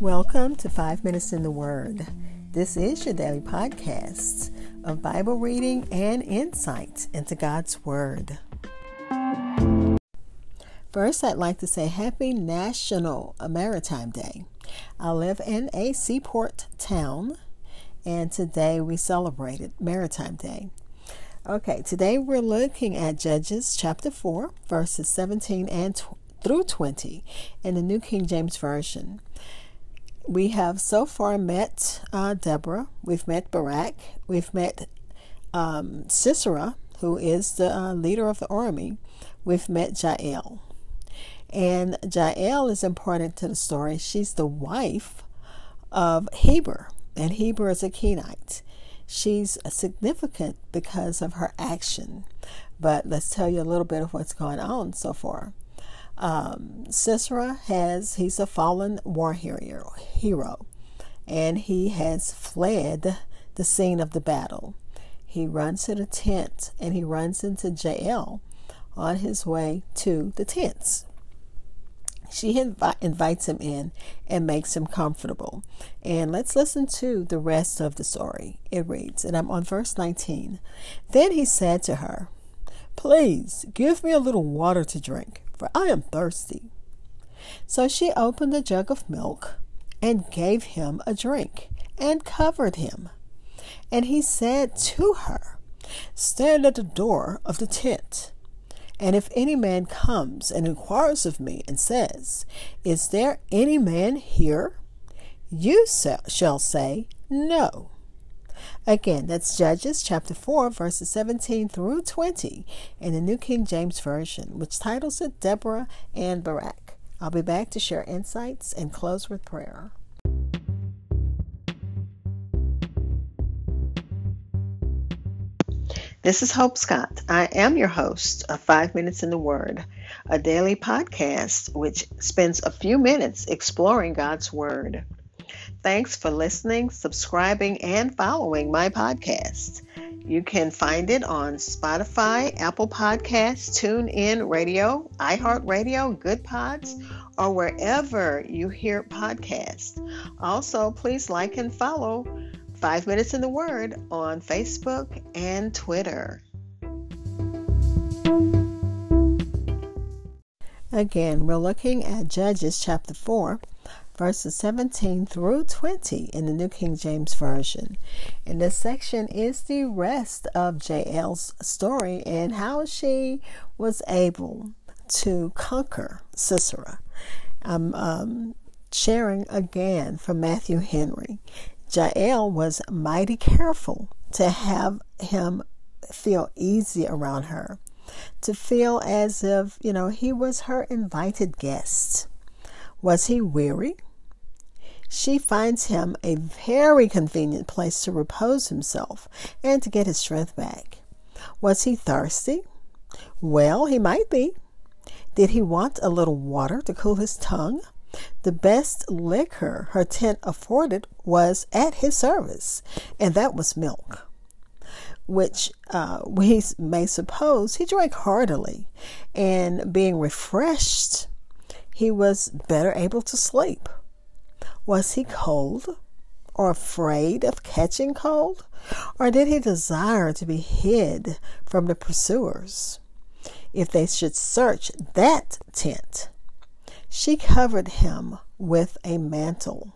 Welcome to Five Minutes in the Word. This is your daily podcast of Bible reading and insight into God's Word. First, I'd like to say Happy National Maritime Day. I live in a seaport town, and today we celebrated Maritime Day. Okay, today we're looking at Judges chapter 4, verses 17 and tw- through 20 in the New King James Version. We have so far met uh, Deborah, we've met Barak, we've met um, Sisera, who is the uh, leader of the army, we've met Jael. And Jael is important to the story. She's the wife of Heber, and Heber is a Kenite. She's significant because of her action. But let's tell you a little bit of what's going on so far. Um, Sisera has, he's a fallen war hero, hero, and he has fled the scene of the battle. He runs to the tent and he runs into Jael on his way to the tents. She invi- invites him in and makes him comfortable. And let's listen to the rest of the story. It reads, and I'm on verse 19. Then he said to her, Please give me a little water to drink for I am thirsty. So she opened a jug of milk and gave him a drink and covered him. And he said to her, Stand at the door of the tent. And if any man comes and inquires of me and says, Is there any man here? You shall say, No. Again, that's Judges chapter 4, verses 17 through 20 in the New King James Version, which titles it Deborah and Barak. I'll be back to share insights and close with prayer. This is Hope Scott. I am your host of Five Minutes in the Word, a daily podcast which spends a few minutes exploring God's Word. Thanks for listening, subscribing, and following my podcast. You can find it on Spotify, Apple Podcasts, TuneIn Radio, iHeartRadio, Goodpods, or wherever you hear podcasts. Also, please like and follow Five Minutes in the Word on Facebook and Twitter. Again, we're looking at Judges chapter 4 verses 17 through 20 in the New King James Version. And this section is the rest of Jael's story and how she was able to conquer Sisera. I'm um, sharing again from Matthew Henry. Jael was mighty careful to have him feel easy around her, to feel as if, you know, he was her invited guest. Was he weary? She finds him a very convenient place to repose himself and to get his strength back. Was he thirsty? Well, he might be. Did he want a little water to cool his tongue? The best liquor her tent afforded was at his service, and that was milk, which uh, we may suppose he drank heartily, and being refreshed, he was better able to sleep. Was he cold or afraid of catching cold? Or did he desire to be hid from the pursuers? If they should search that tent, she covered him with a mantle.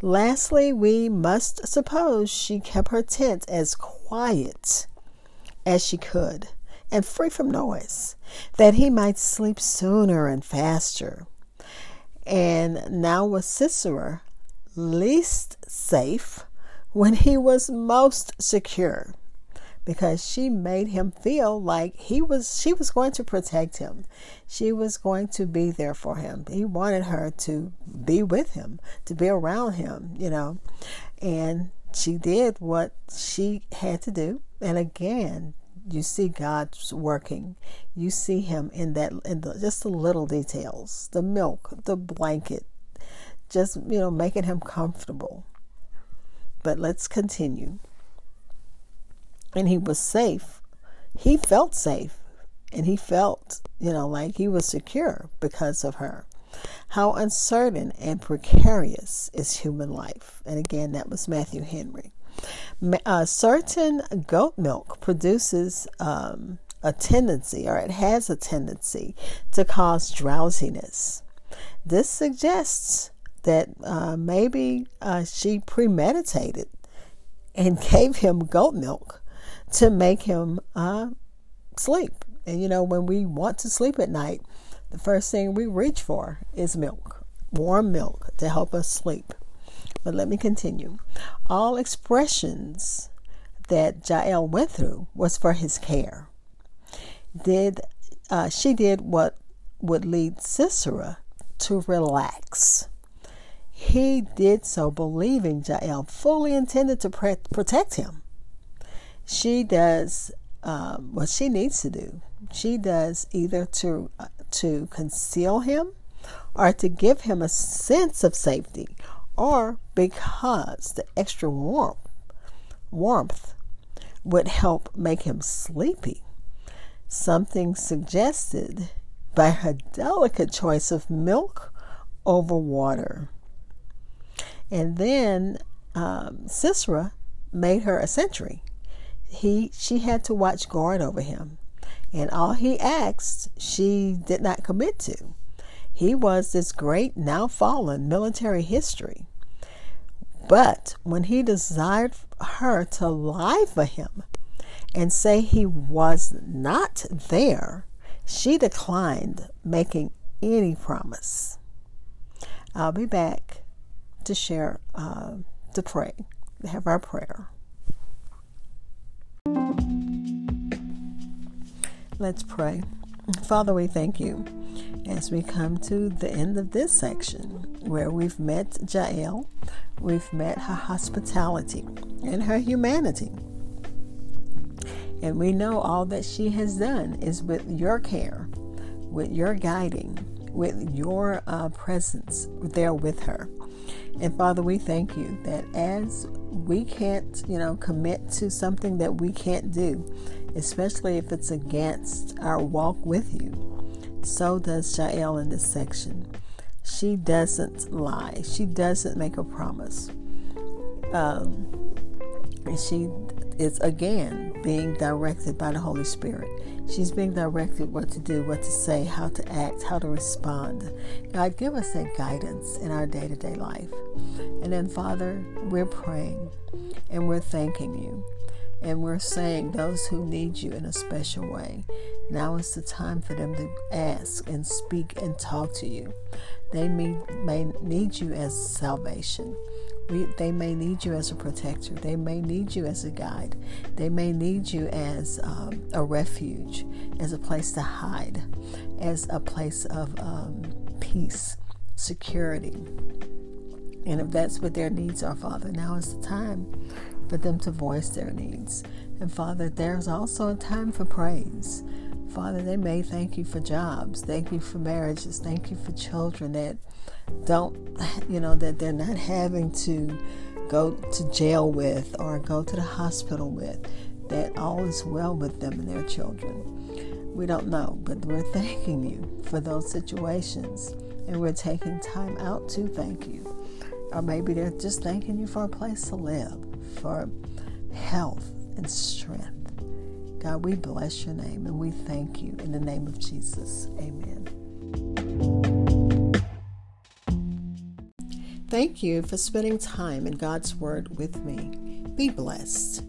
Lastly, we must suppose she kept her tent as quiet as she could and free from noise, that he might sleep sooner and faster. And now was Sisera least safe when he was most secure because she made him feel like he was she was going to protect him. She was going to be there for him. He wanted her to be with him, to be around him, you know. And she did what she had to do. And again, you see God's working. You see Him in that, in the, just the little details, the milk, the blanket, just you know, making him comfortable. But let's continue. And he was safe. He felt safe, and he felt, you know, like he was secure because of her. How uncertain and precarious is human life. And again, that was Matthew Henry. Uh, certain goat milk produces um, a tendency, or it has a tendency, to cause drowsiness. This suggests that uh, maybe uh, she premeditated and gave him goat milk to make him uh, sleep. And you know, when we want to sleep at night, the first thing we reach for is milk, warm milk to help us sleep. But let me continue. All expressions that Jael went through was for his care. Did uh, she did what would lead Sisera to relax. He did so believing Jael fully intended to protect him. She does um, what she needs to do. She does either to uh, to conceal him or to give him a sense of safety or because the extra warmth warmth would help make him sleepy. Something suggested by her delicate choice of milk over water. And then um, Sisera made her a sentry. He she had to watch guard over him, and all he asked she did not commit to. He was this great, now fallen military history. But when he desired her to lie for him and say he was not there, she declined making any promise. I'll be back to share, uh, to pray, have our prayer. Let's pray. Father, we thank you as we come to the end of this section where we've met Jael, we've met her hospitality and her humanity. And we know all that she has done is with your care, with your guiding, with your uh, presence there with her. And Father, we thank you that as we can't, you know, commit to something that we can't do, especially if it's against our walk with you, so does Jael in this section. She doesn't lie. She doesn't make a promise. Um, and she is again being directed by the Holy Spirit. She's being directed what to do, what to say, how to act, how to respond. God, give us that guidance in our day to day life. And then, Father, we're praying and we're thanking you. And we're saying those who need you in a special way, now is the time for them to ask and speak and talk to you. They may, may need you as salvation. We, they may need you as a protector. They may need you as a guide. They may need you as um, a refuge, as a place to hide, as a place of um, peace, security. And if that's what their needs are, Father, now is the time for them to voice their needs. And Father, there's also a time for praise. Father, they may thank you for jobs, thank you for marriages, thank you for children that don't, you know, that they're not having to go to jail with or go to the hospital with, that all is well with them and their children. We don't know, but we're thanking you for those situations and we're taking time out to thank you. Or maybe they're just thanking you for a place to live, for health and strength. God, we bless your name and we thank you in the name of Jesus. Amen. Thank you for spending time in God's Word with me. Be blessed.